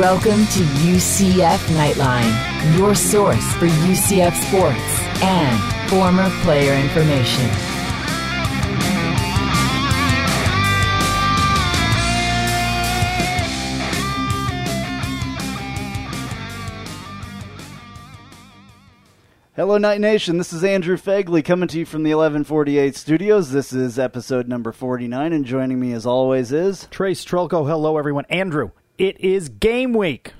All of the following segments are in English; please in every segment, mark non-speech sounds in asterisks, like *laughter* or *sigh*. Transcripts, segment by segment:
Welcome to UCF Knightline, your source for UCF sports and former player information. Hello, Knight Nation. This is Andrew Phegley coming to you from the 1148 studios. This is episode number 49, and joining me as always is. Trace Trylko, hello everyone. Andrew, it is game week.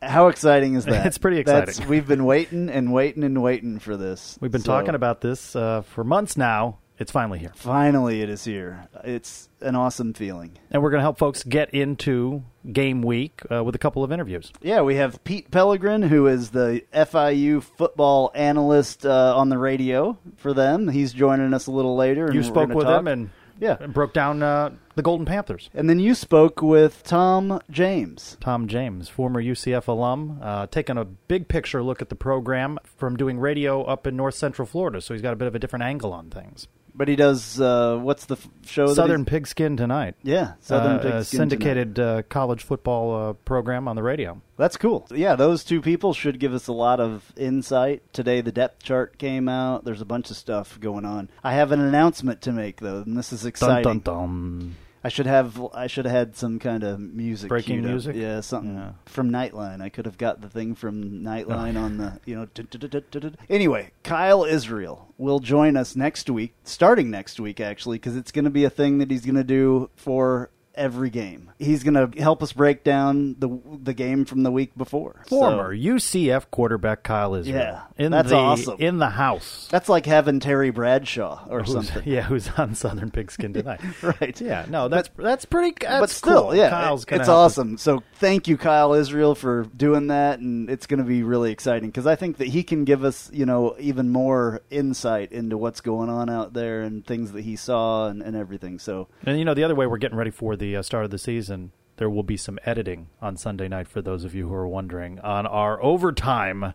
How exciting is that? *laughs* It's pretty exciting. That's, we've been waiting and waiting and waiting for this. We've been So, talking about this uh, for months now. It's finally here. Finally, it is here. It's an awesome feeling. And we're going to help folks get into game week uh, with a couple of interviews. Yeah, we have Pete Pelegrin, who is the FIU football analyst uh, on the radio for them. He's joining us a little later. You spoke with talk. him and, Yeah. and broke down uh, the Golden Panthers. And then you spoke with Tom James. Tom James, former UCF alum, uh, taking a big picture look at the program from doing radio up in North Central Florida. So he's got a bit of a different angle on things. But he does, uh, what's the f- show? Southern Pigskin tonight. Yeah, Southern uh, Pigskin syndicated uh, college football uh, program on the radio. That's cool. Yeah, those two people should give us a lot of insight. Today, the depth chart came out. There's a bunch of stuff going on. I have an announcement to make, though, and this is Dun, exciting. dun, dun. I should have I should have had some kind of music. Breaking music? Yeah, something Yeah. from Nightline. I could have got the thing from Nightline oh. on the you know. Anyway, Kyle Israel will join us next week, starting next week actually, because it's going to be a thing that he's going to do for every game. He's going to help us break down the the game from the week before. So- Former UCF quarterback Kyle Israel. Yeah, in that's the, awesome. In the house. that's like having Terry Bradshaw or Who's- something. Yeah, who's on Southern Pigskin tonight? *laughs* Right. Yeah, no, that's that's pretty. That's but still, cool. yeah, Kyle's it- it's help us. awesome. So thank you, Kyle Israel, for doing that, and it's going to be really exciting because I think that he can give us, you know, even more insight into what's going on out there and things that he saw and, and everything. So And you know, the other way we're getting ready for the uh, start of the season, there will be some editing on Sunday night for those of you who are wondering on our overtime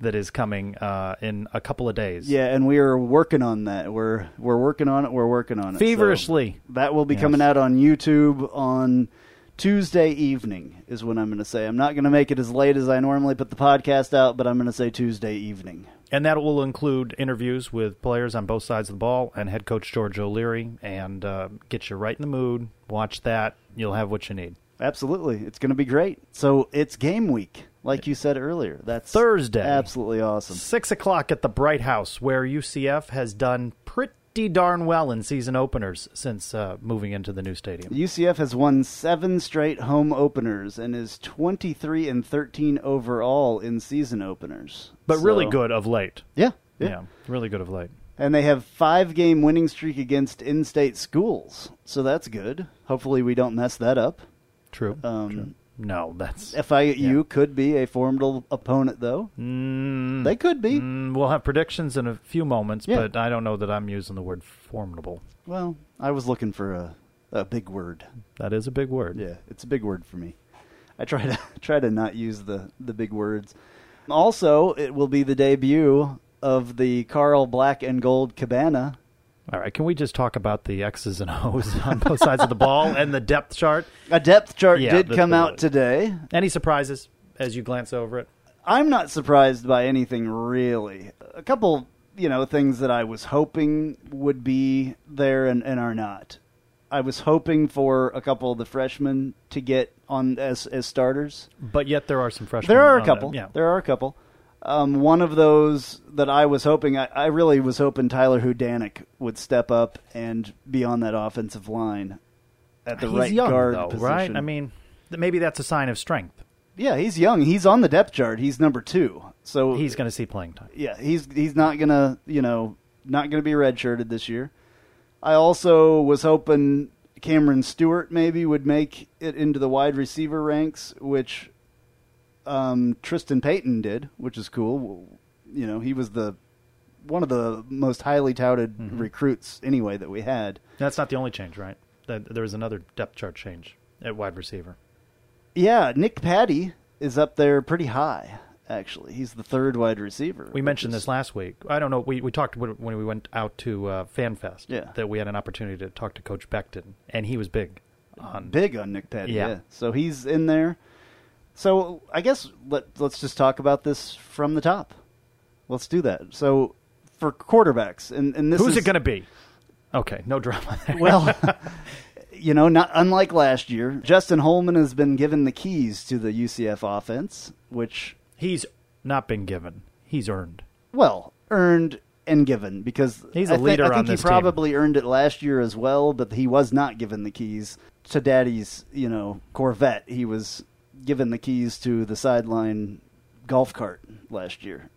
that is coming uh, in a couple of days. yeah, and we are working on that. We're we're working on it. We're working on it So feverishly. that will be Yes. coming out on YouTube on. Tuesday evening is when I'm going to say. I'm not going to make it as late as I normally put the podcast out, but I'm going to say Tuesday evening. And that will include interviews with players on both sides of the ball and head coach George O'Leary and uh, get you right in the mood. Watch that. You'll have what you need. Absolutely. It's going to be great. So it's game week, like you said earlier. That's Thursday. Absolutely awesome. Six o'clock at the Bright House, where UCF has done pretty darn well in season openers since uh, moving into the new stadium. UCF has won seven straight home openers and is 23 and 13 overall in season openers. But really good of late. Yeah, Yeah. yeah. really good of late. And they have five game winning streak against in state schools. So that's good. Hopefully we don't mess that up. True. Um, True. No, that's. FIU Yeah. could be a formidable opponent, though. Mm, They could be. mm, we'll have predictions in a few moments, Yeah. but I don't know that I'm using the word formidable. Well, I was looking for a, a big word. That is a big word. Yeah, it's a big word for me. I try to *laughs* try to not use the the big words. Also, it will be the debut of the Carl Black and Gold Cabana. All right. Can we just talk about the X's and O's *laughs* on both sides of the ball and the depth chart? A depth chart Yeah, did that's come it out today. Any surprises as you glance over it? I'm not surprised by anything really. A couple, you know, things that I was hoping would be there and, and are not. I was hoping for a couple of the freshmen to get on as as starters. But yet there are some freshmen. There are a couple. Yeah. There are a couple. Um, one of those that I was hoping, I, I really was hoping Tyler Hudanick would step up and be on that offensive line at the He's right young, guard though, position. right? I mean, maybe that's a sign of strength. yeah, he's young. He's on the depth chart. He's number two. So He's going to see playing time. yeah, he's he's not gonna you know not gonna be redshirted this year. I also was hoping Cameron Stewart maybe would make it into the wide receiver ranks, which um, Tristan Payton did, which is cool. You know, he was the one of the most highly touted Mm-hmm. recruits anyway that we had. That's not the only change, right? There was another depth chart change at wide receiver. Yeah, Nick Patty is up there pretty high. Actually, he's the third wide receiver. We mentioned is- this last week. I don't know. We, we talked when we went out to uh, FanFest Yeah. that we had an opportunity to talk to Coach Beckton, and he was big on big on Nick Petty. Yeah. Yeah. So he's in there. So I guess let let's just talk about this from the top. Let's do that. So for quarterbacks, and, and this Who's is, it going to be? Okay, no drama there. Well, *laughs* *laughs* you know, not unlike last year, Justin Holman has been given the keys to the UCF offense, which He's not been given. He's earned. well earned and given because He's I a thi- leader I think he this team. probably earned it last year as well, but he was not given the keys to Daddy's, you know, Corvette. He was given the keys to the sideline golf cart last year.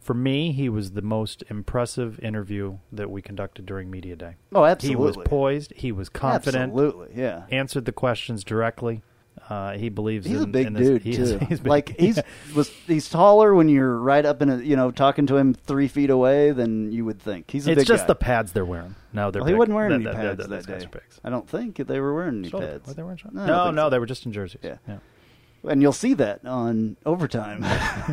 For me, he was the most impressive interview that we conducted during media day. Oh, absolutely. He was poised. He was confident. Absolutely, yeah. Answered the questions directly. Uh, he believes He's in, a big in this- dude he too. is- *laughs* he's big. like he's *laughs* was he's taller when you're right up in a you know talking to him three feet away than you would think. He's a it's just guy. the pads they're wearing. No, they're well, he wasn't wearing any pads those that day. I don't think they were wearing any Sure, pads. were they wearing? No, No, no, think they were just in jerseys. Yeah. yeah. And you'll see that on overtime.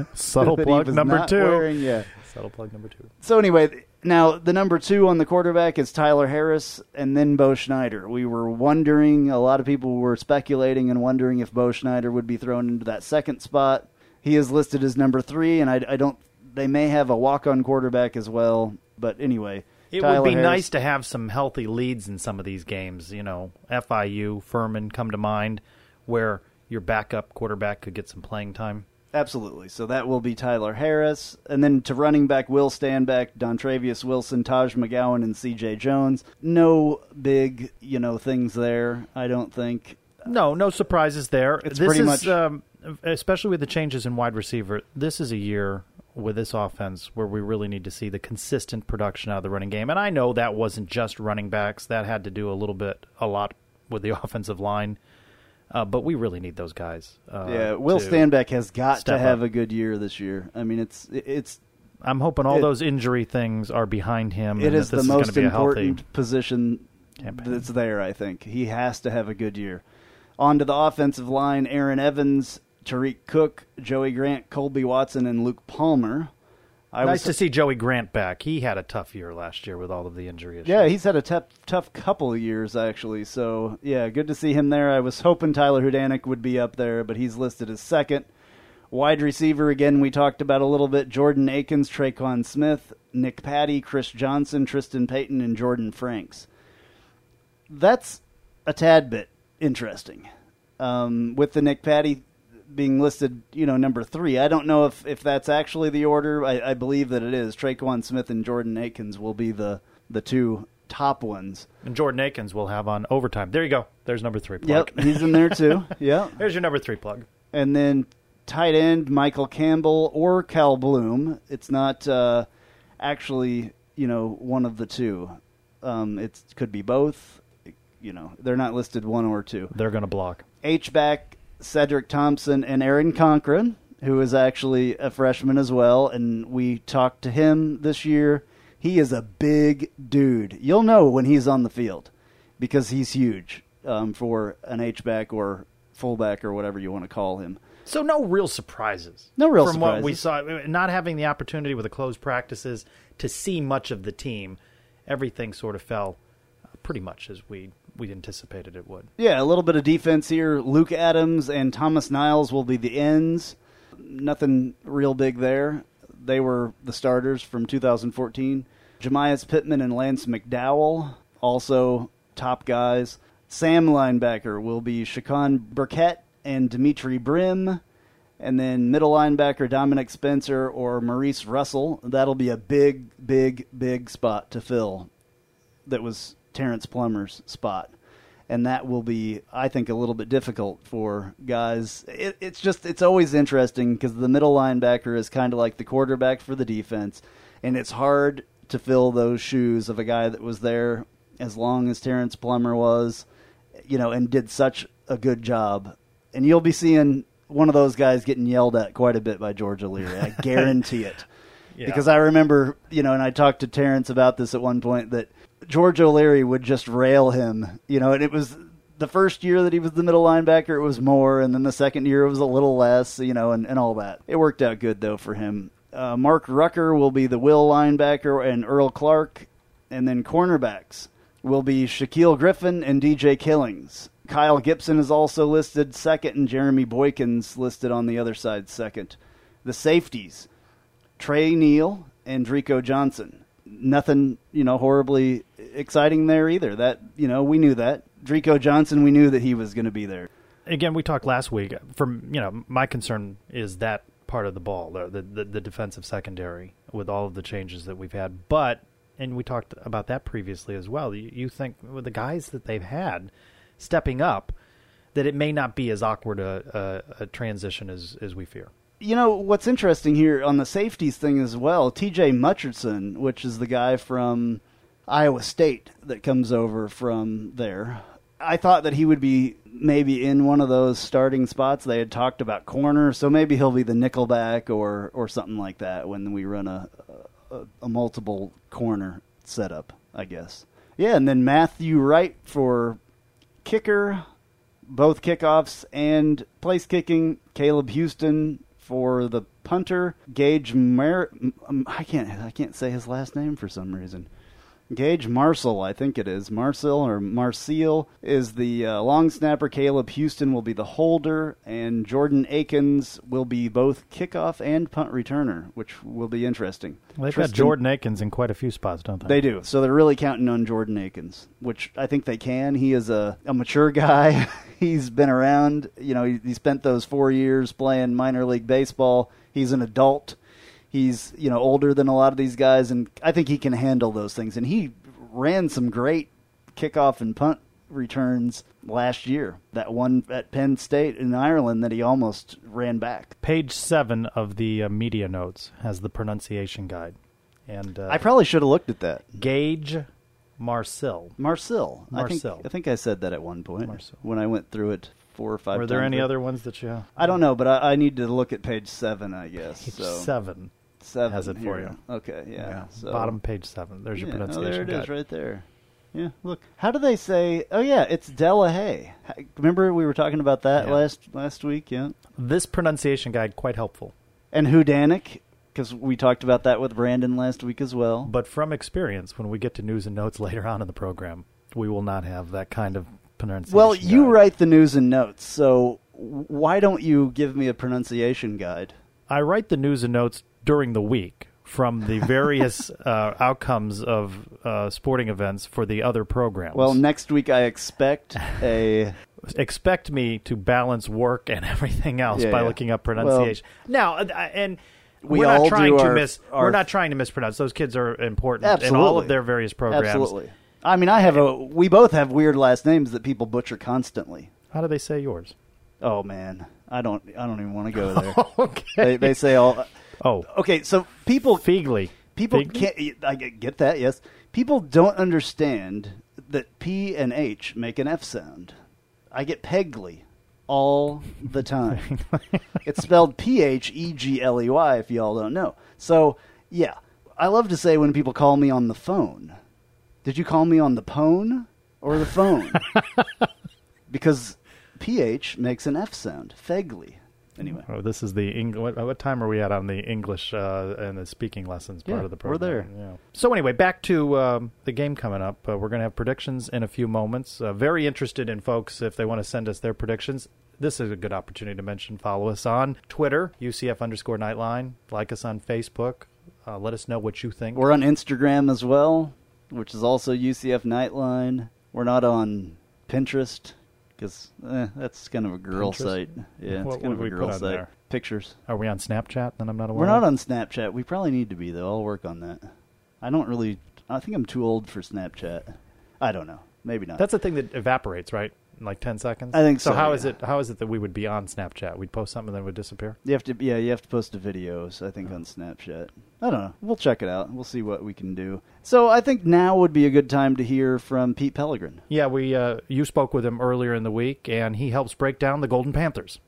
*laughs* Subtle *laughs* That plug number two. wearing- yeah. Subtle plug number two. So anyway, now the number two on the quarterback is Tyler Harris, and then Bo Schneider. We were wondering, a lot of people were speculating and wondering if Bo Schneider would be thrown into that second spot. He is listed as number three, and I, I don't. They may have a walk-on quarterback as well, but anyway, It Tyler would be Harris- nice to have some healthy leads in some of these games. You know, FIU, Furman come to mind, where your backup quarterback could get some playing time. Absolutely. So that will be Tyler Harris. And then to running back, Will Stanback, Dontravius Wilson, Taj McGowan, and CJ Jones. No big, you know, things there, I don't think. No, no surprises there. It's this pretty is, much- um, especially with the changes in wide receiver. This is a year with this offense where we really need to see the consistent production out of the running game. And I know that wasn't just running backs; that had to do a little bit, a lot with the *laughs* offensive line. Uh, but we really need those guys. Uh, yeah, Will Stanback has got to have up. a good year this year. I mean, it's it's I'm hoping all It- those injury things are behind him. it is the is most be important position campaign. that's there. I think he has to have a good year. On to the offensive line: Aaron Evans, Tariq Cook, Joey Grant, Colby Watson, and Luke Palmer. I nice was to see Joey Grant back. He had a tough year last year with all of the injury issues. Yeah, he's had a tough, tough couple of years actually. So yeah, good to see him there. I was hoping Tyler Hudanick would be up there, but he's listed as second. Wide receiver again, we talked about a little bit. Jordan Akins, Tre'Quan Smith, Nick Patty, Chris Johnson, Tristan Payton, and Jordan Franks. That's a tad bit interesting. Um, with the Nick Patty being listed, you know, number three. I don't know if, if that's actually the order. I, I believe that it is. Tre'Quan Smith and Jordan Akins will be the, the two top ones. and Jordan Akins will have on overtime. There you go. There's number three plug. Yep, he's in there too. *laughs* yep. There's your number three plug. And then tight end Michael Campbell or Cal Bloom. It's not uh, actually, you know, one of the two. Um, it could be both. You know, they're not listed one or two. They're going to block. H back Cedric Thompson and Aaron Conkran, who is actually a freshman as well, and we talked to him this year. He is a big dude. You'll know when he's on the field because he's huge um, for an H back or fullback or whatever you want to call him. So no real surprises. No real from what we saw. Not having the opportunity with the closed practices to see much of the team, everything sort of fell uh, pretty much as we we anticipated it would. Yeah, a little bit of defense here. Luke Adams and Thomas Niles will be the ends. Nothing real big there. They were the starters from 2014. Jamiyus Pittman and Lance McDowell, also top guys. Sam linebacker will be Shaquan Burkett and Dimitri Brim. And then middle linebacker Dominic Spencer or Maurice Russell. That'll be a big, big, big spot to fill that was Terrence Plummer's spot. And that will be, I think, a little bit difficult for guys. It, it's just, it's always interesting because the middle linebacker is kind of like the quarterback for the defense. And it's hard to fill those shoes of a guy that was there as long as Terrence Plummer was, you know, and did such a good job. And you'll be seeing one of those guys getting yelled at quite a bit by George O'Leary. I *laughs* guarantee it. Because I remember, you know, and I talked to Terrence about this at one point that George O'Leary would just rail him, you know, and it was the first year that he was the middle linebacker, it was more, and then the second year it was a little less, you know, and, and all that. It worked out good, though, for him. Uh, Mark Rucker will be the will linebacker, and Earl Clark, and then cornerbacks will be Shaquille Griffin and DJ Killings. Kyle Gibson is also listed second, and Jeremy Boykins listed on the other side second. The safeties, Trey Neal and Drico Johnson. Nothing, you know, horribly exciting there either. That, you know, we knew that. Drico Johnson, we knew that he was going to be there. Again, we talked last week. Uh, from you know, my concern is that part of the ball, the, the the defensive secondary, with all of the changes that we've had. But and we talked about that previously as well. You, you think with the guys that they've had stepping up, that it may not be as awkward a, a, a transition as as we fear. You know what's interesting here on the safeties thing as well. T.J. Mutcherson, which is the guy from Iowa State that comes over from there. I thought that he would be maybe in one of those starting spots. They had talked about corner, so maybe he'll be the nickelback or or something like that when we run a a, a multiple corner setup, I guess. Yeah, and then Matthew Wright for kicker, both kickoffs and place kicking. Caleb Houston for the punter. Gage Mer- I can't I can't say his last name for some reason. Gage Marcel, I think it is. Marcel or Marcel is the uh, long snapper. Caleb Houston will be the holder, and Jordan Akins will be both kickoff and punt returner, which will be interesting. Well, they've Tristan, got Jordan Akins in quite a few spots, don't they? They do. So they're really counting on Jordan Akins, which I think they can. He is a, a mature guy. *laughs* He's been around. You know, he, he spent those four years playing minor league baseball. He's an adult He's you know older than a lot of these guys, and I think he can handle those things. And he ran some great kickoff and punt returns last year. That one at Penn State in Ireland that he almost ran back. Page seven of the uh, media notes has the pronunciation guide, and uh, I probably should have looked at that. Gage Marcel. Marcel. Marcel. I think, I think I said that at one point Marcel. when I went through it four or five. Were there any other ones that you? I don't know, but I, I, need to look at page seven. I guess page so. seven seven has it for you. Okay, yeah. yeah. So, Bottom page seven. There's yeah, your pronunciation. Oh, there it guide. is, right there. Yeah, look. How do they say? Oh, yeah, it's Delahaye. Remember we were talking about that Yeah. last last week, yeah. This pronunciation guide quite helpful, And Hudanick, because we talked about that with Brandon last week as well. but from experience, when we get to news and notes *laughs* later on in the program, we will not have that kind of pronunciation. well, you guide. write the news and notes, so why don't you give me a pronunciation guide? I write the news and notes during the week from the various *laughs* uh, outcomes of uh, sporting events for the other programs. Well, next week I expect a. *laughs* expect me to balance work and everything else Yeah, by yeah. looking up pronunciation. now, uh, and We we're all not trying to our- miss. our- we're not trying to mispronounce. Those kids are important in all of their various programs. Absolutely. I mean, I have a. We both have weird last names that people butcher constantly. How do they say yours? Oh man, I don't. I don't even want to go *laughs* there. okay. they, they say all. Oh, Okay, so people Feegly. people can't. I get get that. Yes, people don't understand that P and H make an F sound. I get Pegley all the time. *laughs* it's spelled P H E G L E Y. If y'all don't know, so yeah, I love to say when people call me on the phone. Did you call me on the pone or the phone? *laughs* because PH makes an F sound. Phegley. Anyway. Oh, this is the Eng- what, what time are we at on the English uh, and the speaking lessons part Yeah, of the program? we're there. Yeah. So anyway, back to um, the game coming up. Uh, we're going to have predictions in a few moments. Uh, very interested in folks if they want to send us their predictions. This is a good opportunity to mention. Follow us on Twitter, UCF underscore Knightline. Like us on Facebook. Uh, let us know what you think. We're on Instagram as well, which is also UCF Knightline. We're not on Pinterest because eh, that's kind of a girl Pinterest? site. Yeah, it's What kind of a we girl put on site. there? Pictures. Are we on Snapchat? Then I'm not aware. We're not of? on Snapchat. We probably need to be though. I'll work on that. I don't really. I think I'm too old for Snapchat. I don't know. Maybe not. That's a thing that evaporates, right? In like ten seconds. I think So so, how yeah. is it? How is it that we would be on Snapchat? We'd post something and then it would disappear. You have to, yeah, you have to post the videos. I think on Snapchat. I don't know. We'll check it out. We'll see what we can do. So I think now would be a good time to hear from Pete Pelegrin. Yeah, we uh, you spoke with him earlier in the week, and he helps break down the Golden Panthers.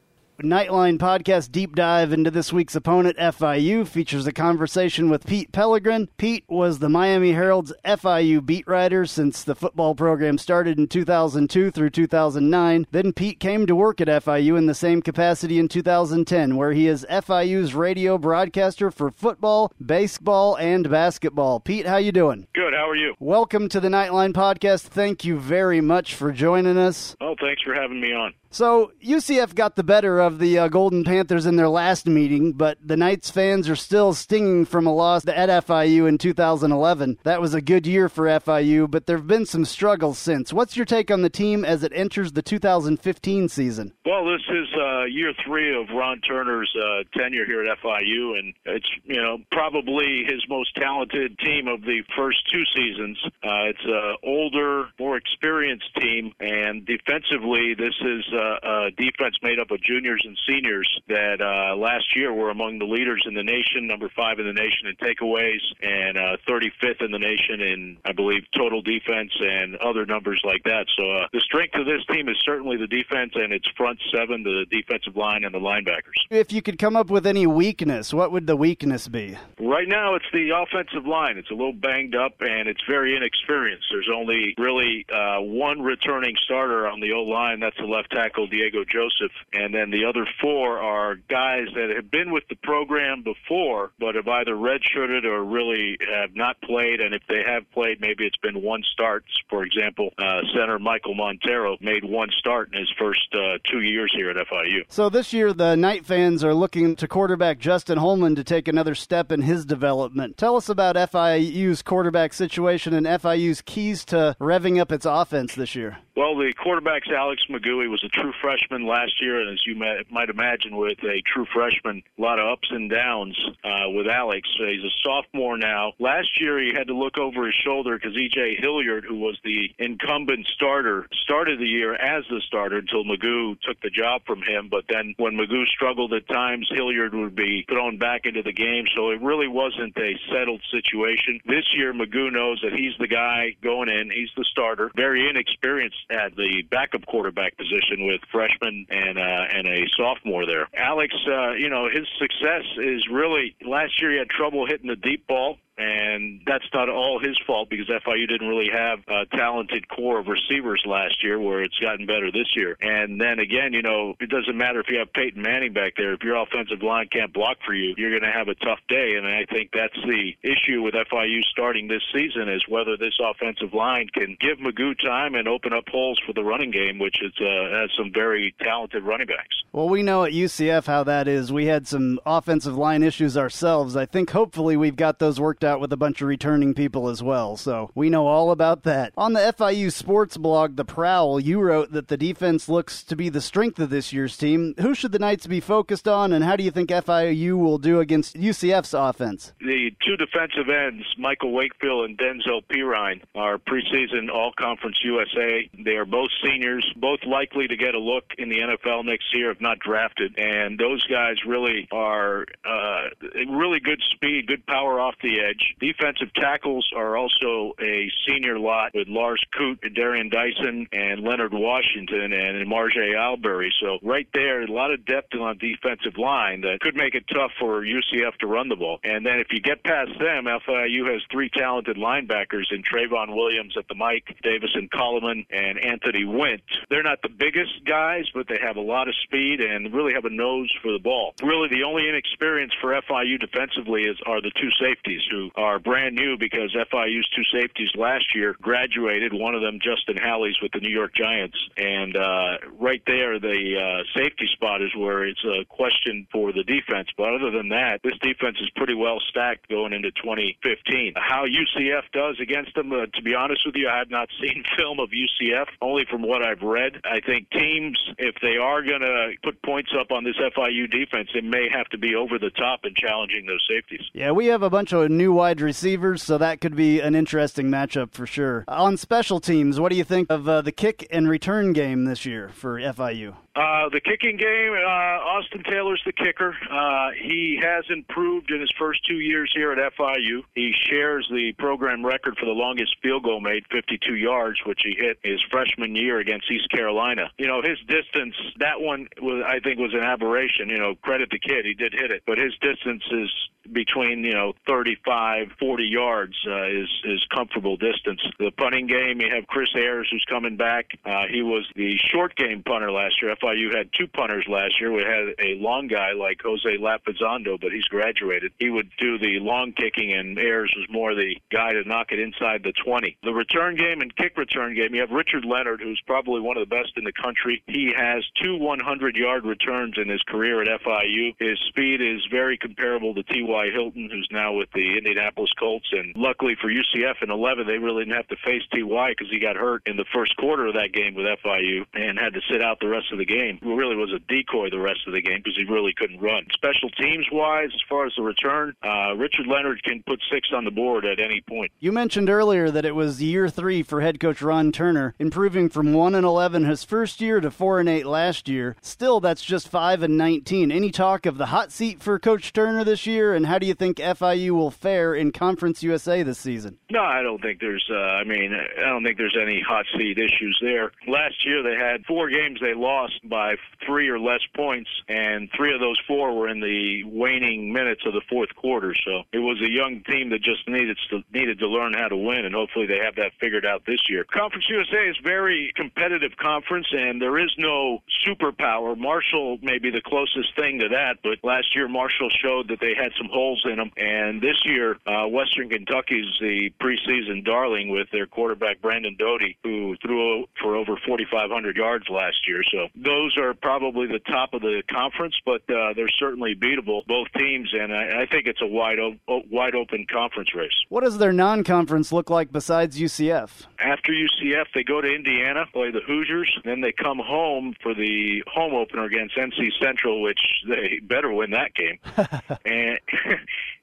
Knightline podcast deep dive into this week's opponent, FIU, features a conversation with Pete Pelegrin. Pete was the Miami Herald's FIU beat writer since the football program started in 2002 through 2009. Then Pete came to work at FIU in the same capacity in 2010, where he is FIU's radio broadcaster for football, baseball, and basketball. Pete, how you doing? Good. How How are you? Welcome to the Knightline Podcast. Thank you very much for joining us. Oh, thanks for having me on. So UCF got the better of the uh, Golden Panthers in their last meeting, but the Knights fans are still stinging from a loss at FIU in 2011. That was a good year for FIU, but there have been some struggles since. What's your take on the team as it enters the 2015 season? Well, this is uh, year three of Ron Turner's uh, tenure here at FIU, and it's you know probably his most talented team of the first two seasons. Uh, it's an older, more experienced team, and defensively, this is a defense made up of juniors and seniors that uh, last year were among the leaders in the nation, number five in the nation in takeaways, and uh, 35th in the nation in, I believe, total defense and other numbers like that. So uh, the strength of this team is certainly the defense and its front seven, the defensive line, and the linebackers. If you could come up with any weakness, what would the weakness be? Right now, it's the offensive line. It's a little banged up and it's very inexperienced. There's only really uh, one returning starter on the O line. That's the left tackle tackle Diego Joseph, and then the other four are guys that have been with the program before, but have either redshirted or really have not played. And if they have played, maybe it's been one start. For example, uh, center Michael Montero made one start in his first uh, two years here at FIU. So this year, the Knight fans are looking to quarterback Justin Holman to take another step in his development. Tell us about FIU's quarterback situation and FIU's keys to revving up its offense this year. Well, the quarterback's Alex McGough was a true freshman last year, and as you might imagine, with a true freshman, a lot of ups and downs uh, with Alex. Uh, he's a sophomore now. Last year, he had to look over his shoulder because E.J. Hilliard, who was the incumbent starter, started the year as the starter until McGough took the job from him. But then when McGough struggled at times, Hilliard would be thrown back into the game. So it really wasn't a settled situation. This year, McGough knows that he's the guy going in. He's the starter. Very inexperienced at the backup quarterback position with freshman and uh, and a sophomore there. Alex, uh, you know, his success is really last year he had trouble hitting the deep ball and that's not all his fault because FIU didn't really have a talented core of receivers last year where it's gotten better this year. And then again, you know, it doesn't matter if you have Peyton Manning back there. If your offensive line can't block for you, you're going to have a tough day. And I think that's the issue with FIU starting this season is whether this offensive line can give McGough time and open up holes for the running game, which is, uh, has some very talented running backs. Well, we know at UCF how that is. We had some offensive line issues ourselves. I think hopefully we've got those worked out out with a bunch of returning people as well, so we know all about that. On the FIU sports blog, The Prowl, you wrote that the defense looks to be the strength of this year's team. Who should the Knights be focused on, and how do you think FIU will do against UCF's offense? The two defensive ends, Michael Wakefield and Denzel Perine, are preseason All Conference USA. They are both seniors, both likely to get a look in the NFL next year if not drafted. And those guys really are uh, really good speed, good power off the edge. Defensive tackles are also a senior lot with Lars Coote, Darian Dyson, and Leonard Washington and Marjay Albury. So right there, a lot of depth on defensive line that could make it tough for UCF to run the ball. And then if you get past them, FIU has three talented linebackers in Trayvon Williams at the mic, Davison Coleman, and Anthony Wint. They're not the biggest guys, but they have a lot of speed and really have a nose for the ball. Really, the only inexperience for FIU defensively is are the two safeties who are brand new because FIU's two safeties last year graduated. One of them, Justin Halleys, with the New York Giants, and uh, right there, the uh, safety spot is where it's a question for the defense. But other than that, this defense is pretty well stacked going into 2015. How UCF does against them, uh, to be honest with you, I have not *laughs* seen film of UCF, only from what I've read. I think teams, if they are going to put points up on this FIU defense, it may have to be over the top and challenging those safeties. Yeah, we have a bunch of new wide receivers, so that could be an interesting matchup for sure. On special teams, what do you think of uh, the kick and return game this year for FIU? Uh, the kicking game, uh, Austin Taylor's the kicker. Uh, he has improved in his first two years here at FIU. He shares the program record for the longest field goal made, 52 yards, which he hit his freshman year against East Carolina. You know, his distance, that one was, I think, was an aberration. You know, credit the kid, he did hit it, but his distance is between you know 35 40 yards uh, is is comfortable distance the punting game you have chris ayers who's coming back uh, he was the short game punter last year FIU had two punters last year. We had a long guy like Jose Lapizondo, but he's graduated. He would do the long kicking, and Ayers was more the guy to knock it inside the 20. The return game and kick return game, you have Richard Leonard, who's probably one of the best in the country. He has two 100 yard returns in his career at FIU. His speed is very comparable to T.Y. Hilton, who's now with the Indianapolis Colts. And luckily for UCF in 11, they really didn't have to face T.Y. because he got hurt in the first quarter of that game with FIU and had to sit out the rest of the game. He really was a decoy the rest of the game because he really couldn't run. Special teams wise, as far as the return, uh, Richard Leonard can put six on the board at any point. You mentioned earlier that it was year three for head coach Ron Turner, improving from one and eleven his first year to four and eight last year. Still, that's just five and nineteen. Any talk of the hot seat for Coach Turner this year, and how do you think FIU will fare in Conference USA this season? No, I don't think there's. Uh, I mean, I don't think there's any hot seat issues there. Last year they had four games they lost by three or less points, and three of those four were in the waning minutes of the fourth quarter. So it was a young team that just needed to needed to learn how to win, and hopefully they have that figured out this year. Conference USA is very competitive conference, and there is no superpower. Marshall may be the closest thing to that, but last year Marshall showed that they had some holes in them, and this year uh, Western Kentucky's the preseason darling with their quarterback Brandon Doughty, who threw for over 4,500 yards last year. So those are probably the top of the conference, but uh, they're certainly beatable, both teams, and I, I think it's a wide o- wide open conference race. What does their non-conference look like besides UCF? After UCF, they go to Indiana, play the Hoosiers, then they come home for the home opener against NC Central, which they better win that game. *laughs* and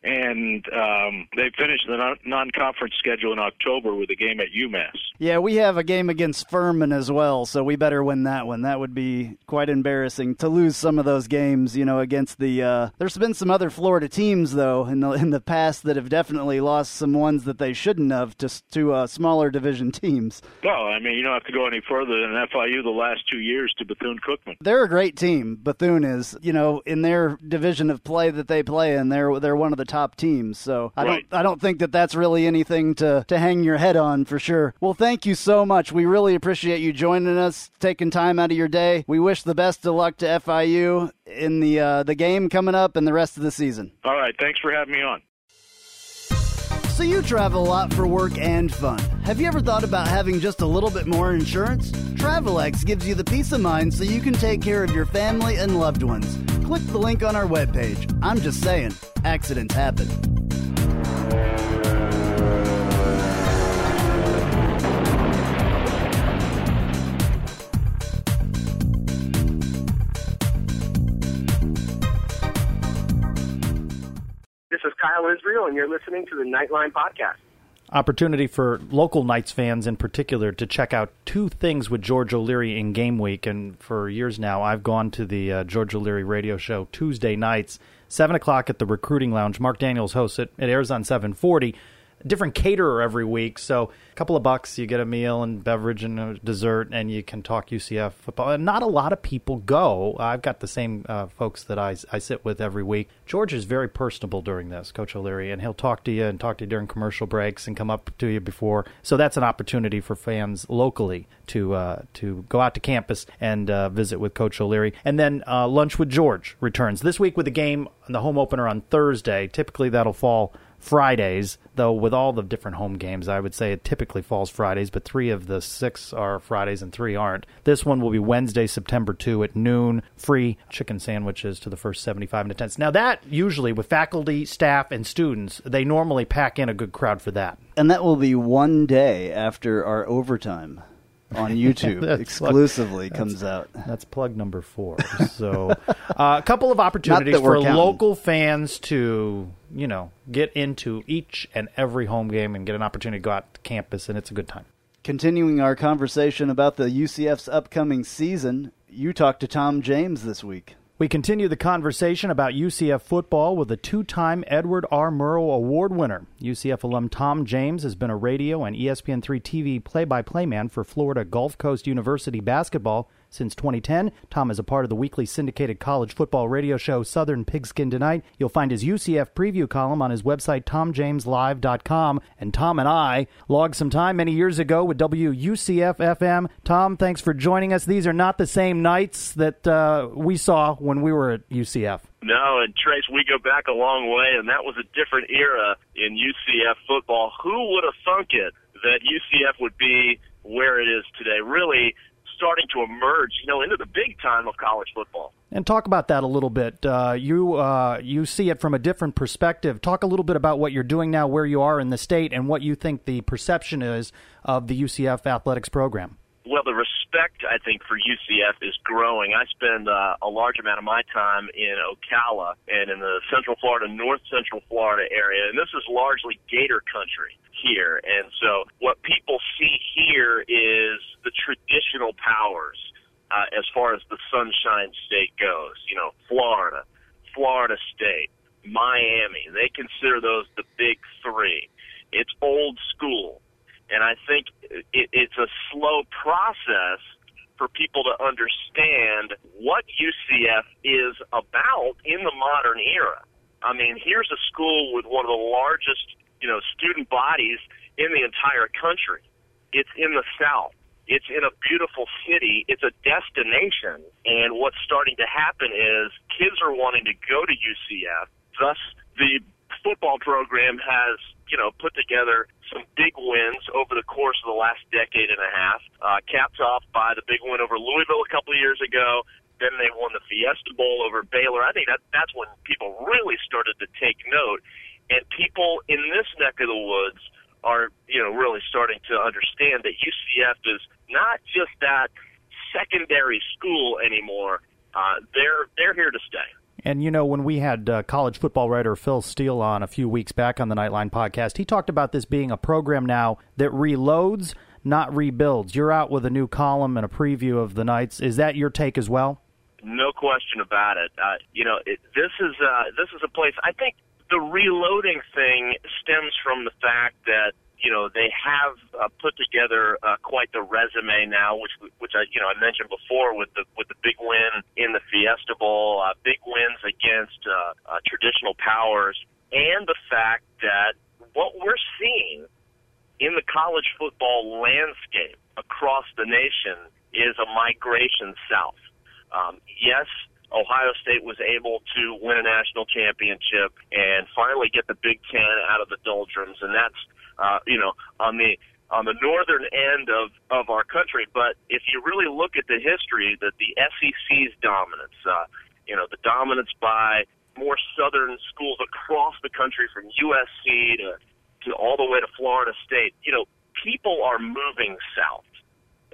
and um, they finish the non-conference schedule in October with a game at UMass. Yeah, we have a game against Furman as well, so we better win that one. That would be quite embarrassing to lose some of those games. You know, against the. Uh, there's been some other Florida teams though in the in the past that have definitely lost some ones that they shouldn't have to to uh, smaller division *laughs* teams. Well, I mean, you don't have to go any further than FIU the last two years to Bethune Cookman. They're a great team. Bethune is, you know, in their division of play that they play in, they're they're one of the top teams. So I right. don't I don't think that that's really anything to to hang your head on for sure. Well, thank you so much. We really appreciate you joining us, taking time out of your day. We wish the best of luck to FIU in the uh, the game coming up and the rest of the season. All right, thanks for having me on. So you travel a lot for work and fun. Have you ever thought about having just a little bit more insurance? Travelex gives you the peace of mind so you can take care of your family and loved ones. Click the link on our webpage. I'm just saying, accidents happen. Is Kyle Israel, and you're listening to the Knightline Podcast. Opportunity for local Knights fans in particular to check out two things with George O'Leary in game week. And for years now, I've gone to the uh, George O'Leary radio show Tuesday nights, 7 o'clock at the Recruiting Lounge. Mark Daniels hosts it. It airs on 740 different caterer every week. So a couple of bucks, you get a meal and beverage and a dessert, and you can talk UCF football. And not a lot of people go. I've got the same uh, folks that I, I sit with every week. George is very personable during this, Coach O'Leary, and he'll talk to you and talk to you during commercial breaks and come up to you before. So that's an opportunity for fans locally to uh, to go out to campus and uh, visit with Coach O'Leary. And then uh, lunch with George returns this week with a game the home opener on Thursday. Typically that'll fall Fridays, though with all the different home games, I would say it typically falls Fridays, but three of the six are Fridays and three aren't. This one will be Wednesday, September 2 at noon. Free chicken sandwiches to the first 75 attendants. Now, that usually with faculty, staff, and students, they normally pack in a good crowd for that. And that will be one day after our overtime on *laughs* YouTube exclusively plug, comes out. That's plug number four. So, uh, a couple of opportunities for counting. local fans to, you know, get into each and every home game and get an opportunity to go out to campus, and it's a good time. Continuing our conversation about the UCF's upcoming season, you talked to Tom James this week. We continue the conversation about UCF football with a two time Edward R. Murrow Award winner. UCF alum Tom James has been a radio and ESPN3 TV play by play man for Florida Gulf Coast University basketball Since 2010, Tom is a part of the weekly syndicated college football radio show Southern Pigskin Tonight. You'll find his UCF preview column on his website, tomjameslive.com. And Tom and I logged some time many years ago with WUCF FM. Tom, thanks for joining us. These are not the same nights that uh, we saw when we were at UCF. No, and Trace, we go back a long way, and that was a different era in UCF football. Who would have thunk it that UCF would be where it is today? Really starting to emerge, you know, into the big time of college football. And talk about that a little bit. Uh, you uh, you see it from a different perspective. Talk a little bit about what you're doing now, where you are in the state, and what you think the perception is of the UCF athletics program. Well, the respect I think for UCF is growing. I spend uh, a large amount of my time in Ocala and in the Central Florida, North Central Florida area, and this is largely Gator country here. And so, what people see here is the traditional powers uh, as far as the Sunshine State goes. You know, Florida, Florida State, Miami. They consider those the big three. It's old school and I think it, it's a slow process for people to understand what UCF is about in the modern era. I mean, here's a school with one of the largest, you know, student bodies in the entire country. It's in the South. It's in a beautiful city. It's a destination. And what's starting to happen is kids are wanting to go to UCF. Thus, the football program has, you know, put together some big wins over the course of the last decade and a half. Uh, capped off by the big win over Louisville a couple of years ago. Then they won the Fiesta Bowl over Baylor. I think that that's when people really started to take note, and people in this neck of the woods are, you know, really starting to understand that UCF is not just that secondary school anymore. Uh, they're they're here to stay. And you know, when we had uh, college football writer Phil Steele on a few weeks back on the Knightline podcast, he talked about this being a program now that reloads, not rebuilds. You're out with a new column and a preview of the Knights. Is that your take as well? No question about it. Uh, you know, it, this is uh, this is a place. I think the reloading thing stems from the fact that you know they have uh, put together uh, quite the resume now, which which I you know I mentioned before with the with the big win in the Fiesta Bowl, uh, big wins against uh, uh, traditional powers, and the fact that what we're seeing in the college football landscape across the nation is a migration south. Um, yes, Ohio State was able to win a national championship and finally get the Big Ten out of the doldrums, and that's uh, you know, on the on the northern end of of our country. But if you really look at the history, that the SEC's dominance, uh, you know, the dominance by more southern schools across the country, from USC to to all the way to Florida State, you know, people are moving south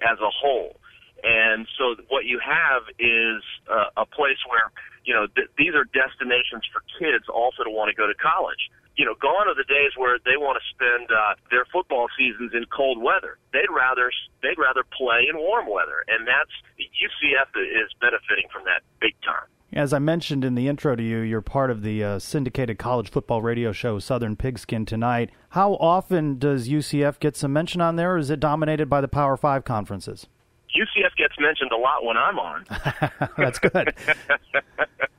as a whole. And so what you have is uh, a place where, you know, th- these are destinations for kids also to want to go to college you know, gone are the days where they want to spend uh, their football seasons in cold weather. They'd rather they'd rather play in warm weather, and that's UCF is benefiting from that big time. As I mentioned in the intro to you, you're part of the uh, syndicated college football radio show Southern Pigskin Tonight. How often does UCF get some mention on there, or is it dominated by the Power Five conferences? UCF gets mentioned a lot when I'm on. *laughs* That's good. *laughs*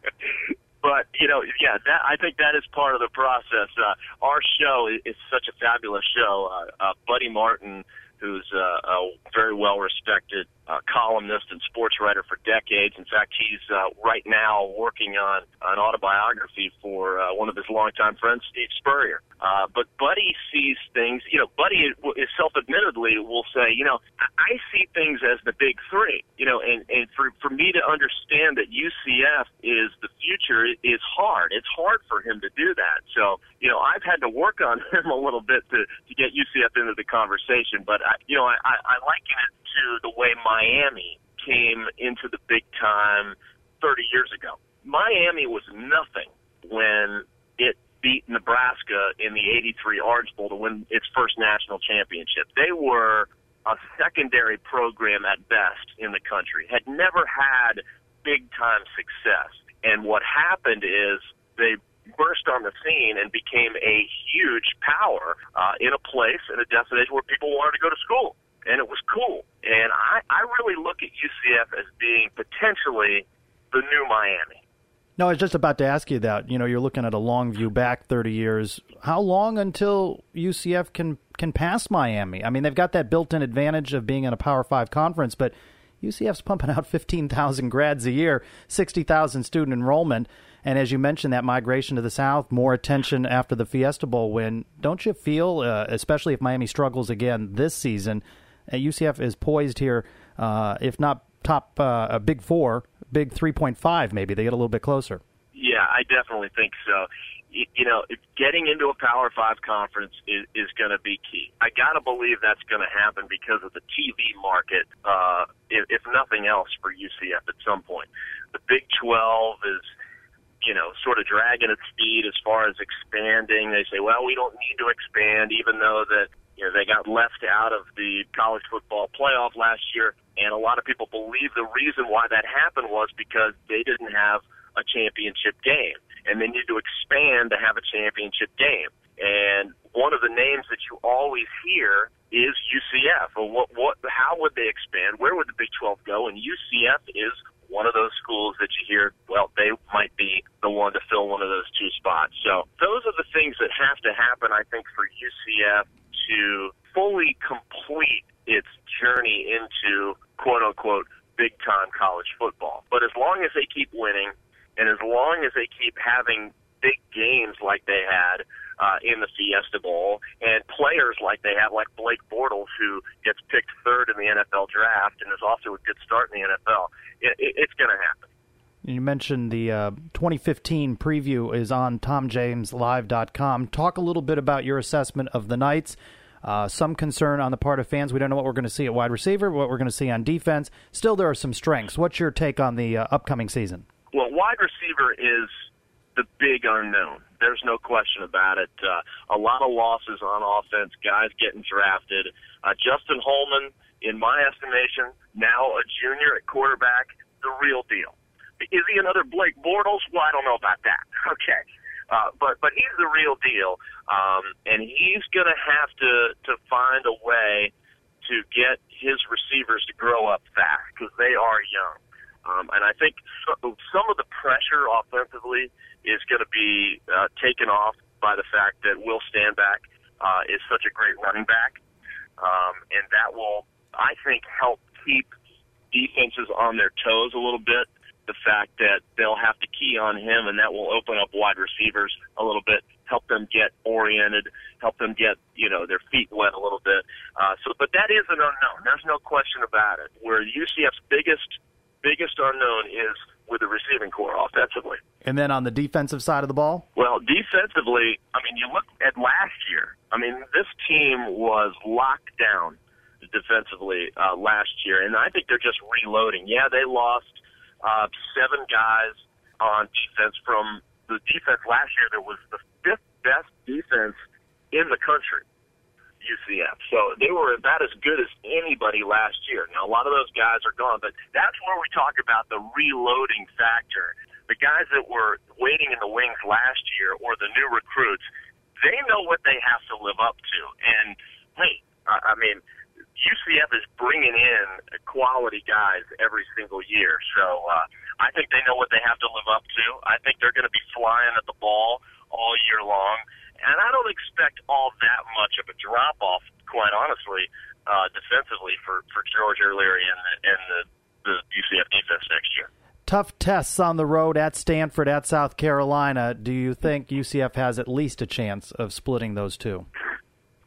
but you know, yeah, that I think that is part of the process. Uh, our show is, is such a fabulous show. Uh, uh, Buddy Martin, who's uh, a very well respected uh, columnist and sports writer for decades. In fact, he's uh, right now working on an autobiography for uh, one of his longtime friends, Steve Spurrier. Uh, but Buddy sees things, you know, Buddy is self-admittedly will say, you know, I see things as the big three, you know, and, and for, for me to understand that UCF is the future is hard. It's hard for him to do that. So, you know, I've had to work on *laughs* him a little bit to, to get UCF into the conversation, but I, you know, I, I, I liken it to the way Miami came into the big time 30 years ago. Miami was nothing when it beat Nebraska in the 83 Orange Bowl to win its first national championship. They were a secondary program at best in the country, had never had big time success. And what happened is they burst on the scene and became a huge power uh, in a place, in a destination where people wanted to go to school and it was cool. And I, I really look at UCF as being potentially the new Miami. No, I was just about to ask you that. You know, you're looking at a long view back 30 years. How long until UCF can can pass Miami? I mean, they've got that built-in advantage of being in a Power 5 conference, but UCF's pumping out *laughs* 15,000 grads a year, 60,000 student enrollment, and as you mentioned that migration to the south, more attention after the Fiesta Bowl win. Don't you feel uh, especially if Miami struggles again this season, UCF is poised here uh, if not top uh, big 4 big 3.5 maybe. They get a little bit closer. Yeah, I definitely think so. You, know, getting into a Power Five conference is, is going to be key. I got to believe that's going to happen because of the TV market, uh, if, if nothing else, for UCF at some point. The Big 12 is, you know, sort of dragging its feet as far as expanding. They say, well, we don't need to expand, even though that you know, they got left out of the college football playoff last year, and a lot of people believe the reason why that happened was because they didn't have a championship game, and they need to expand to have a championship game. And one of the names that you always hear is UCF. Well, what, what, how would they expand? Where would the Big 12 go? And UCF is one of those schools that you hear, well, they might be the one to fill one of those two spots. So those are the things that have to happen, I think, for UCF to fully complete its journey into quote unquote big time college football. But as long as they keep winning and as long as they keep having big games like they had uh, in the Fiesta Bowl and players like they have, like Blake Bortles, who gets picked third in the NFL draft and is off to a good start in the NFL, it, it, it's going to happen. You mentioned the uh, 2015 preview is on TomJamesLive.com. Talk a little bit about your assessment of the Knights. Uh, some concern on the part of fans. We don't know what we're going to see at wide receiver, what we're going to see on defense. Still, there are some strengths. What's your take on the uh, upcoming season? Well, wide receiver is the big unknown. There's no question about it. Uh, a lot of losses on offense, guys getting drafted. Uh, Justin Holman, in my estimation, now a junior at quarterback, the real deal. Is he another Blake Bortles? Well, I don't know about that. *laughs* Okay. Uh, but but he's the real deal, um, and he's going to have to to find a way to get his receivers to grow up fast because they are young. Um, and I think some of the pressure offensively is going to be uh, taken off by the fact that Will Stanback uh, is such a great running back, um, and that will, I think, help keep defenses on their toes a little bit the fact that they'll have to key on him, and that will open up wide receivers a little bit, help them get oriented, help them get you know their feet wet a little bit. Uh, so, but that is an unknown. There's no question about it. Where UCF's biggest biggest unknown is with the receiving core offensively. And then on the defensive side of the ball? Well, defensively, I mean, you look at last year. I mean, this team was locked down defensively uh, last year, and I think they're just reloading. Yeah, they lost uh, seven guys on defense from the defense last year that was the fifth best defense in the country. UCF. So they were about as good as anybody last year. Now a lot of those guys are gone, but that's where we talk about the reloading factor. The guys that were waiting in the wings last year or the new recruits, they know what they have to live up to. And hey, I mean, UCF is bringing in quality guys every single year. So uh, I think they know what they have to live up to. I think they're going to be flying at the ball all year long. And I don't expect all that much of a drop off, quite honestly, uh, defensively for, for George O'Leary and the, and the, the UCF defense next year. Tough tests on the road at Stanford, at South Carolina. Do you think UCF has at least a chance of splitting those two?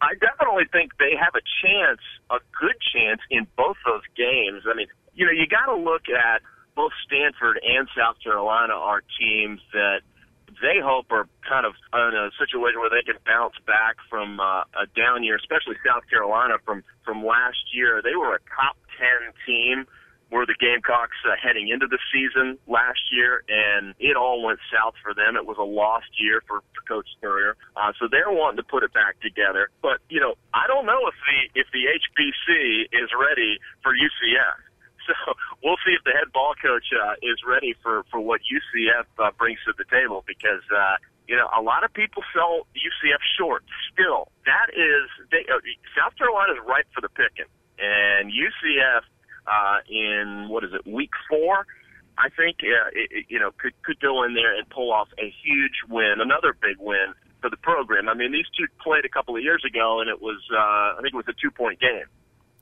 I definitely think they have a chance, a good chance in both those games. I mean, you know, you got to look at both Stanford and South Carolina are teams that they hope are kind of in a situation where they can bounce back from uh, a down year, especially South Carolina from from last year. They were a top ten team were the Gamecocks uh, heading into the season last year, and it all went south for them. It was a lost year for, for Coach Spurrier, uh, so they're wanting to put it back together. But you know, I don't know if the if the HBC is ready for UCF. *laughs* So we'll see if the head ball coach uh, is ready for for what UCF uh, brings to the table because. Uh, you know, a lot of people sell UCF short. Still, that is they, uh, South Carolina is ripe for the picking And UCF uh, in what is it, week four? I think uh, it, you know could could go in there and pull off a huge win, another big win for the program. I mean, these two played a couple of years ago, and it was uh, I think it was a two point game.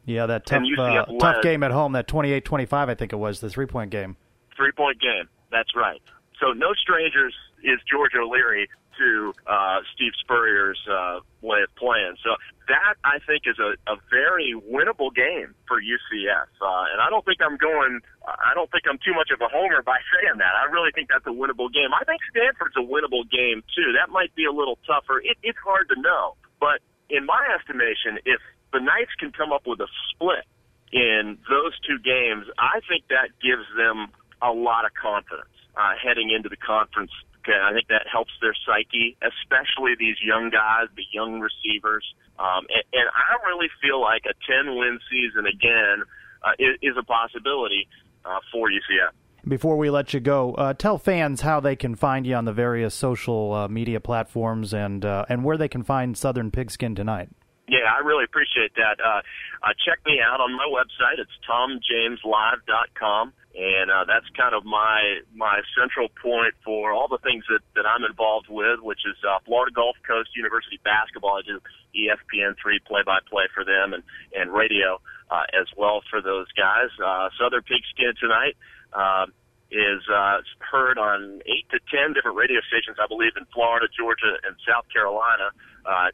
Yeah, that tough uh, tough game at home, that 28-25, I think it was the three point game. Three point game. That's right. So no strangers is George O'Leary to uh, Steve Spurrier's uh, way of playing. So that I think is a, a very winnable game for UCF. Uh, and I don't think I'm going. I don't think I'm too much of a homer by *laughs* saying that. I really think that's a winnable game. I think Stanford's a winnable game too. That might be a little tougher. It, it's hard to know, but in my estimation, if the Knights can come up with a split in those two games, I think that gives them a lot of confidence uh, heading into the conference and I think that helps their psyche, especially these young guys, the young receivers. Um, and, and I really feel like a 10 win season again uh, is, is a possibility uh, for UCF. Before we let you go, uh, tell fans how they can find you on the various social uh, media platforms and uh, and where they can find Southern Pigskin tonight. Yeah, I really appreciate that. Uh, uh, check me out on my website. It's tomjameslive.com and uh, that's kind of my my central point for all the things that that I'm involved with, which is uh, Florida Gulf Coast University basketball. I do ESPN three play by play for them and and radio uh, as well for those guys. Uh, Southern Pigskin tonight. Uh, is uh, heard on eight to ten different radio stations, I believe, in Florida, Georgia, and South Carolina.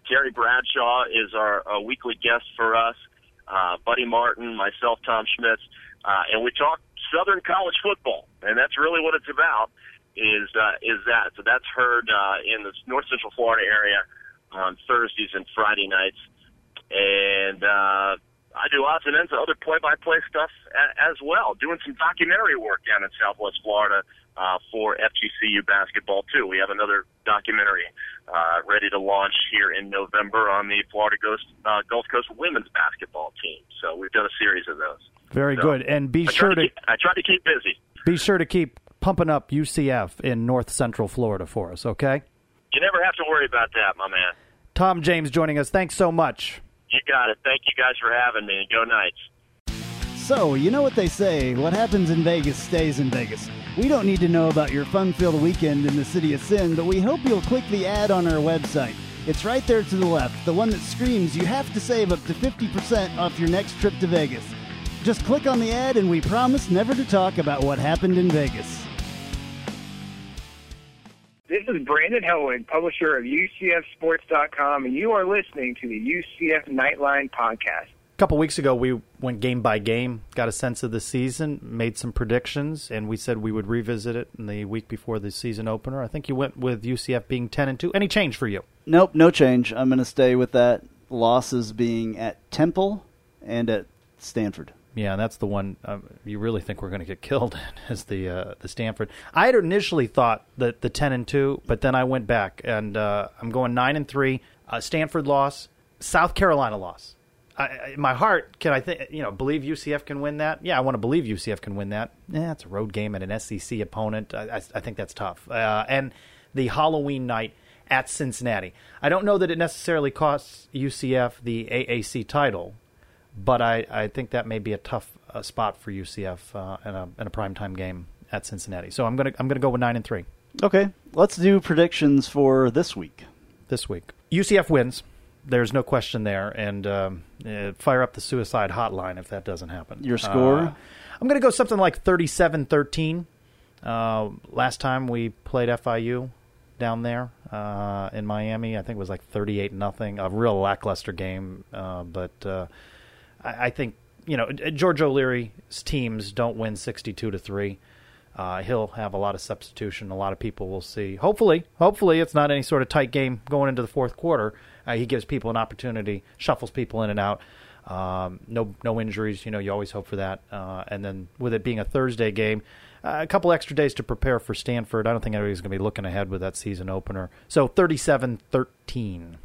Terry Bradshaw is our, our weekly guest for us. Uh, Buddy Martin, myself, Tom Schmitz, uh, and we talk Southern college football, and that's really what it's about. Is uh, is that so? That's heard uh, in the North Central Florida area on Thursdays and Friday nights, and uh, I do odds and ends of other play-by-play stuff a- as well. Doing some documentary work down in Southwest Florida uh, for FGCU basketball too. We have another documentary uh, ready to launch here in November on the Florida Ghost, uh, Gulf Coast women's basketball team. So we've done a series of those. Very so good, and be I sure to, to keep, I try to keep busy. be sure to keep pumping up UCF in North Central Florida for us. Okay. You never have to worry about that, my man. Tom James joining us. Thanks so much. You got it. Thank you guys for having me. Go Knights. So, you know what they say what happens in Vegas stays in Vegas. We don't need to know about your fun filled weekend in the city of sin, but we hope you'll click the ad on our website. It's right there to the left, the one that screams you have to save up to 50% off your next trip to Vegas. Just click on the ad, and we promise never to talk about what happened in Vegas. This is Brandon Helwig, publisher of UCFSports.com, and you are listening to the UCF Knightline podcast. A couple weeks ago, we went game by game, got a sense of the season, made some predictions, and we said we would revisit it in the week before the season opener. I think you went with UCF being ten and two. Any change for you? Nope, no change. I'm going to stay with that. Losses being at Temple and at Stanford. Yeah, and that's the one uh, you really think we're going to get killed in *laughs* is the uh, the Stanford. I had initially thought that the ten and two, but then I went back and uh, I'm going nine and three. Uh, Stanford loss, South Carolina loss. I, I, my heart, can I think you know believe UCF can win that? Yeah, I want to believe UCF can win that. Yeah, it's a road game at an SEC opponent. I, I, I think that's tough. Uh, and the Halloween night at Cincinnati. I don't know that it necessarily costs UCF the AAC title but I, I think that may be a tough uh, spot for UCF uh, in a in a primetime game at Cincinnati. So I'm gonna I'm gonna go with nine and three Okay, let's do predictions for this week. this week. UCF wins. There's no question there, and um, uh, fire up the suicide hotline if that doesn't happen. Your score? Uh, I'm going to go something like 37-13. Uh, last time we played FIU down there uh, in Miami, I think it was like 38 nothing. A real lackluster game, uh, but uh, I, I think you know George O'Leary's teams don't win 62 to three. Uh, he'll have a lot of substitution. A lot of people will see. Hopefully, hopefully it's not any sort of tight game going into the fourth quarter. Uh, he gives people an opportunity, shuffles people in and out. Um, no, no injuries. You know, you always hope for that. Uh, and then with it being a Thursday game, uh, a couple extra days to prepare for Stanford. I don't think anybody's going to be looking ahead with that season opener. So 37-13.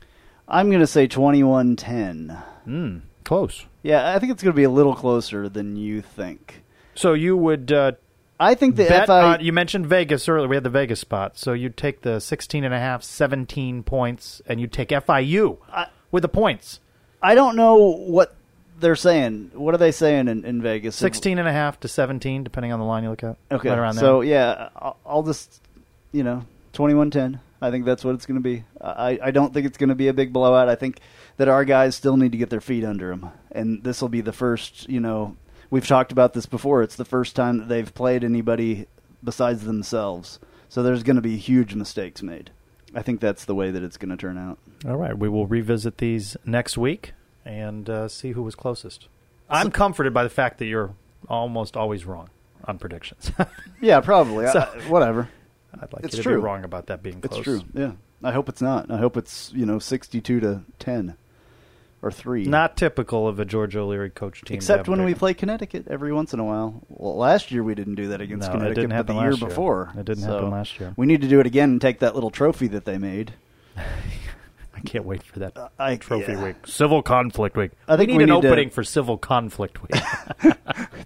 I'm going to say 21 10. Mm, close. Yeah, I think it's going to be a little closer than you think. So you would uh, I think the bet, FI. uh, you mentioned Vegas earlier. We had the Vegas spot. So you'd take the 16 and a half, 17 points, and you'd take FIU I- with the points. I don't know what they're saying. What are they saying in, in Vegas? 16 and a half to 17, depending on the line you look at. Okay, Right around there. so yeah, I'll, I'll just you know twenty one ten. I think that's what it's going to be. I I don't think it's going to be a big blowout. I think that our guys still need to get their feet under them, and this will be the first. You know, we've talked about this before. It's the first time that they've played anybody besides themselves. So there's going to be huge mistakes made. I think that's the way that it's going to turn out. All right, we will revisit these next week and uh, see who was closest. I'm comforted by the fact that you're almost always wrong on predictions. *laughs* Yeah, probably. *laughs* So- I, whatever. I'd like It's you to true. be wrong about that being close. It's true. Yeah. I hope it's not. I hope it's you know sixty-two to ten or three. Not typical of a George O'Leary coach team. Except when we play Connecticut every once in a while. Well, last year we didn't do that against No, it Connecticut, didn't but happen the year year. before. It didn't So happen last year. We need to do it again and take that little trophy that they made. *laughs* I can't wait for that uh, I, trophy yeah. week. Civil conflict week. I think we need we an need to- opening for civil conflict week. *laughs*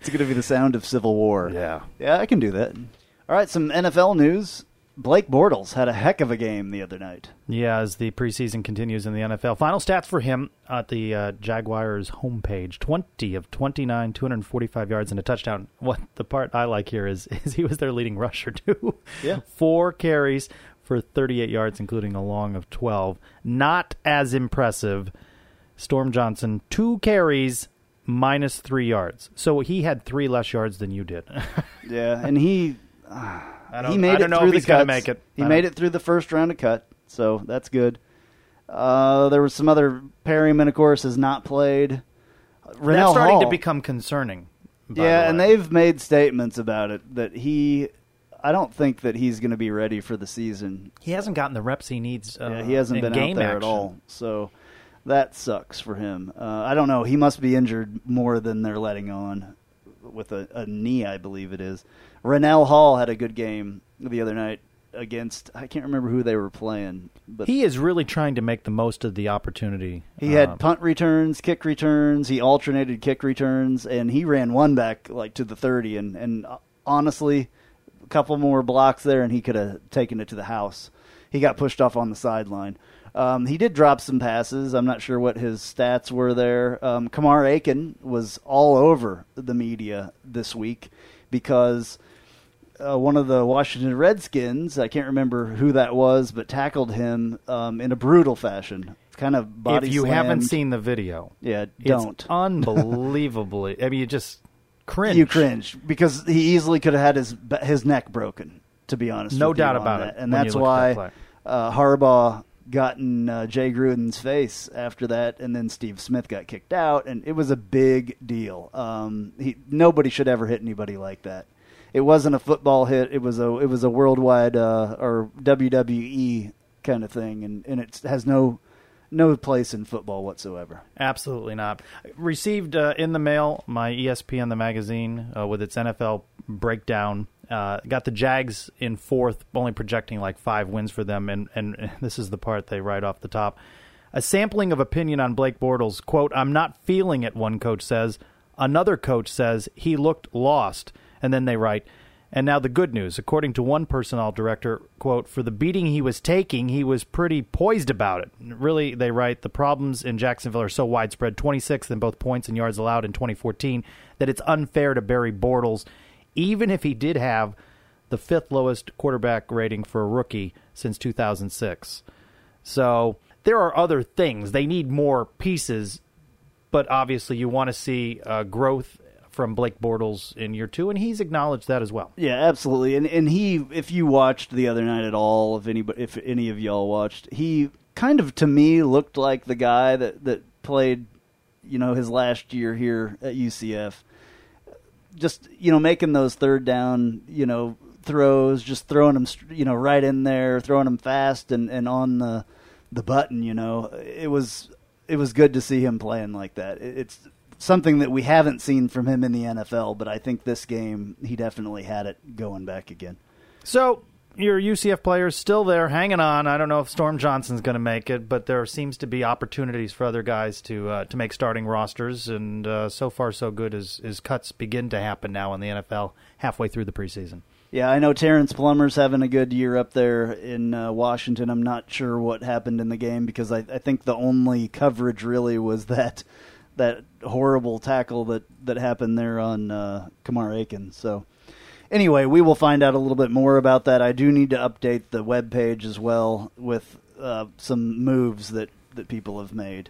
It's going to be the sound of civil war. yeah. Yeah, I can do that. All right, some NFL news. Blake Bortles had a heck of a game the other night. Yeah, as the preseason continues in the NFL. Final stats for him at the uh, Jaguars homepage 20 of 29, 245 yards and a touchdown. *laughs* What the part I like here is, *laughs* is he was their leading rusher, too. Yeah. *laughs* Four carries for 38 yards, including a long of 12. Not as impressive. Storm Johnson, two carries, minus three yards. So he had three less yards than you did. Yeah, and he I don't, he made I don't it know through if the he's going to make it. He made it through the first round of cut, so that's good. Uh, there was some other Perriman, of course, has not played. That's starting Hall, to become concerning. yeah, the and they've made statements about it that he. I don't think that he's going to be ready for the season. He hasn't gotten the reps he needs. Uh, yeah, he hasn't been out there action. at all, so that sucks for him. Uh, I don't know. He must be injured more than they're letting on with a, a knee, I believe it is. Rannell Hall had a good game the other night against I can't remember who they were playing, but He is really trying to make the most of the opportunity. he had Uh, punt returns, kick returns. He alternated kick returns, and he ran one back like to the thirty. And and uh, honestly, a couple more blocks there, and he could have taken it to the house. He got pushed off on the sideline. Um, he did drop some passes. I'm not sure what his stats were there. Um, Kamar Aiken was all over the media this week because uh, one of the Washington Redskins, I can't remember who that was, but tackled him um, in a brutal fashion. Kind of body if you haven't seen the video, Yeah, don't. *laughs* unbelievably. I mean, you just cringe. You cringe because he easily could have had his his neck broken. To be honest, No doubt about that. it and that's why that uh, Harbaugh got in uh, Jay Gruden's face after that, and then Steve Smith got kicked out, and it was a big deal. Um, he nobody should ever hit anybody like that. It wasn't a football hit; it was a it was a worldwide uh, or WWE kind of thing, and and it has no no place in football whatsoever. Absolutely not. Received uh, in the mail my ESPN the magazine uh, with its NFL breakdown. Uh, got the Jags in fourth, only projecting like five wins for them, and and *laughs* this is the part they write off the top. A sampling of opinion on Blake Bortles. Quote: I'm not feeling it. One coach says. Another coach says he looked lost, and then they write. And now the good news. According to one personnel director, quote, for the beating he was taking, he was pretty poised about it. Really, they write, the problems in Jacksonville are so widespread, 26th in both points and yards allowed in 2014, that it's unfair to bury Bortles, even if he did have the fifth lowest quarterback rating for a rookie since 2006. So there are other things. They need more pieces, but obviously you want to see uh, growth from Blake Bortles in year two, and he's acknowledged that as well. Yeah, absolutely. And and he, if you watched the other night at all, if anybody, if any of y'all watched, he kind of to me looked like the guy that that played, you know, his last year here at UCF. Just you know, making those third down, you know, throws, just throwing them, you know, right in there, throwing them fast and and on the the button. You know, it was it was good to see him playing like that. It, it's something that we haven't seen from him in the NFL, but I think this game he definitely had it going back again. So your UCF players still there, hanging on. I don't know if Storm Johnson's going to make it, but there seems to be opportunities for other guys to uh, to make starting rosters, and uh, so far so good as as cuts begin to happen now in the NFL halfway through the preseason. Yeah, I know Terrence Plummer's having a good year up there in uh, Washington. I'm not sure what happened in the game because I, I think the only coverage really was that that horrible tackle that that happened there on uh, Kamar Aiken. So anyway, we will find out a little bit more about that. I do need to update the web page as well with uh, some moves that that people have made.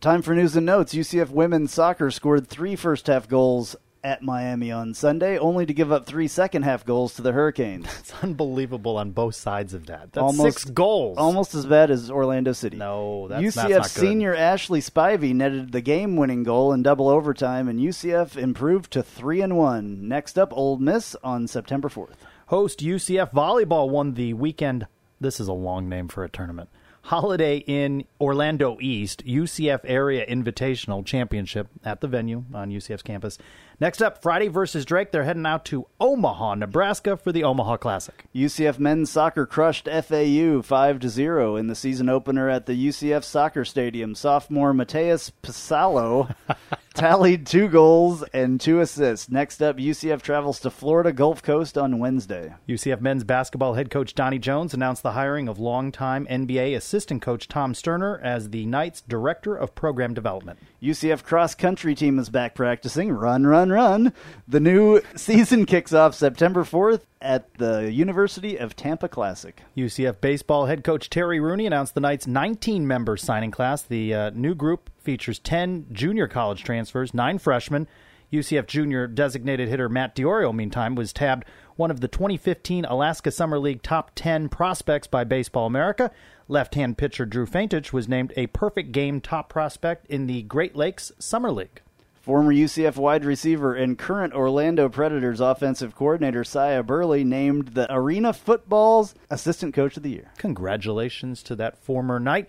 Time for news and notes. UCF women's soccer scored three first half goals at Miami on Sunday, only to give up three second half goals to the Hurricanes. *laughs* It's unbelievable on both sides of that. That's Almost- six goals. Almost as bad as Orlando City. No, that's, UCF that's senior Ashley Spivey netted the game-winning goal in double overtime, and UCF improved to three and one. Next up, Ole Miss on September fourth. Host UCF Volleyball won the weekend. This is a long name for a tournament. Holiday in Orlando East UCF Area Invitational Championship at the venue on UCF's campus. Next up, Friday versus Drake. They're heading out to Omaha, Nebraska for the Omaha Classic. UCF men's soccer crushed FAU 5 to 0 in the season opener at the UCF Soccer Stadium. Sophomore Mateus Pisalo *laughs* tallied two goals and two assists. Next up, UCF travels to Florida Gulf Coast on Wednesday. UCF men's basketball head coach Donnie Jones announced the hiring of longtime NBA assistant coach Tom Sterner as the Knights' director of program development. UCF cross country team is back practicing. Run, run, run. The new season kicks off September 4th at the University of Tampa Classic. UCF baseball head coach Terry Rooney announced the Knights' 19 member signing class. The uh, new group features 10 junior college transfers, nine freshmen. UCF junior designated hitter Matt Diorio, meantime, was tabbed one of the 2015 Alaska Summer League top 10 prospects by Baseball America. Left hand pitcher Drew Faintich was named a perfect game top prospect in the Great Lakes Summer League. Former UCF wide receiver and current Orlando Predators offensive coordinator Sia Burley named the Arena Football's Assistant Coach of the Year. Congratulations to that former Knight.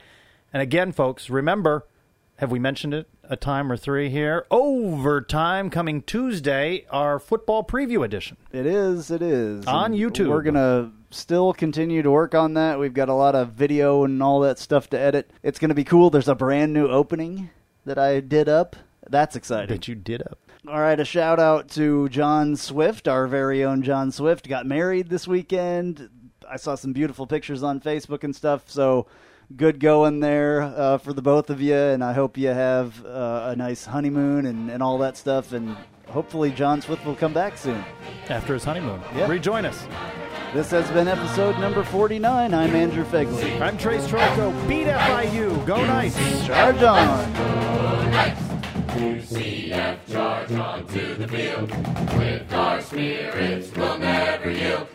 And again, folks, remember, have we mentioned it a time or three here? Overtime coming Tuesday, our football preview edition. It is, it is. On And YouTube. We're going to still continue to work on that. We've got a lot of video and all that stuff to edit. It's going to be cool. There's a brand new opening that I did up. That's exciting. That you did up. All right, a shout out to John Swift, our very own John Swift. Got married this weekend. I saw some beautiful pictures on Facebook and stuff. So good going there uh, for the both of you. And I hope you have uh, a nice honeymoon and, and all that stuff. And hopefully, John Swift will come back soon. After his honeymoon. Rejoin us. This has been episode number 49. I'm Andrew Phegley. I'm Trace Trylko. Beat FIU. Go Knights. Charge on. UCF charge onto the field. With our spirits, we'll never yield.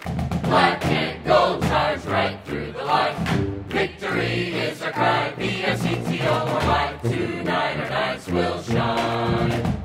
Black and gold stars right through the line. Victory is our cry. BFCTO light. Tonight our Knights will shine.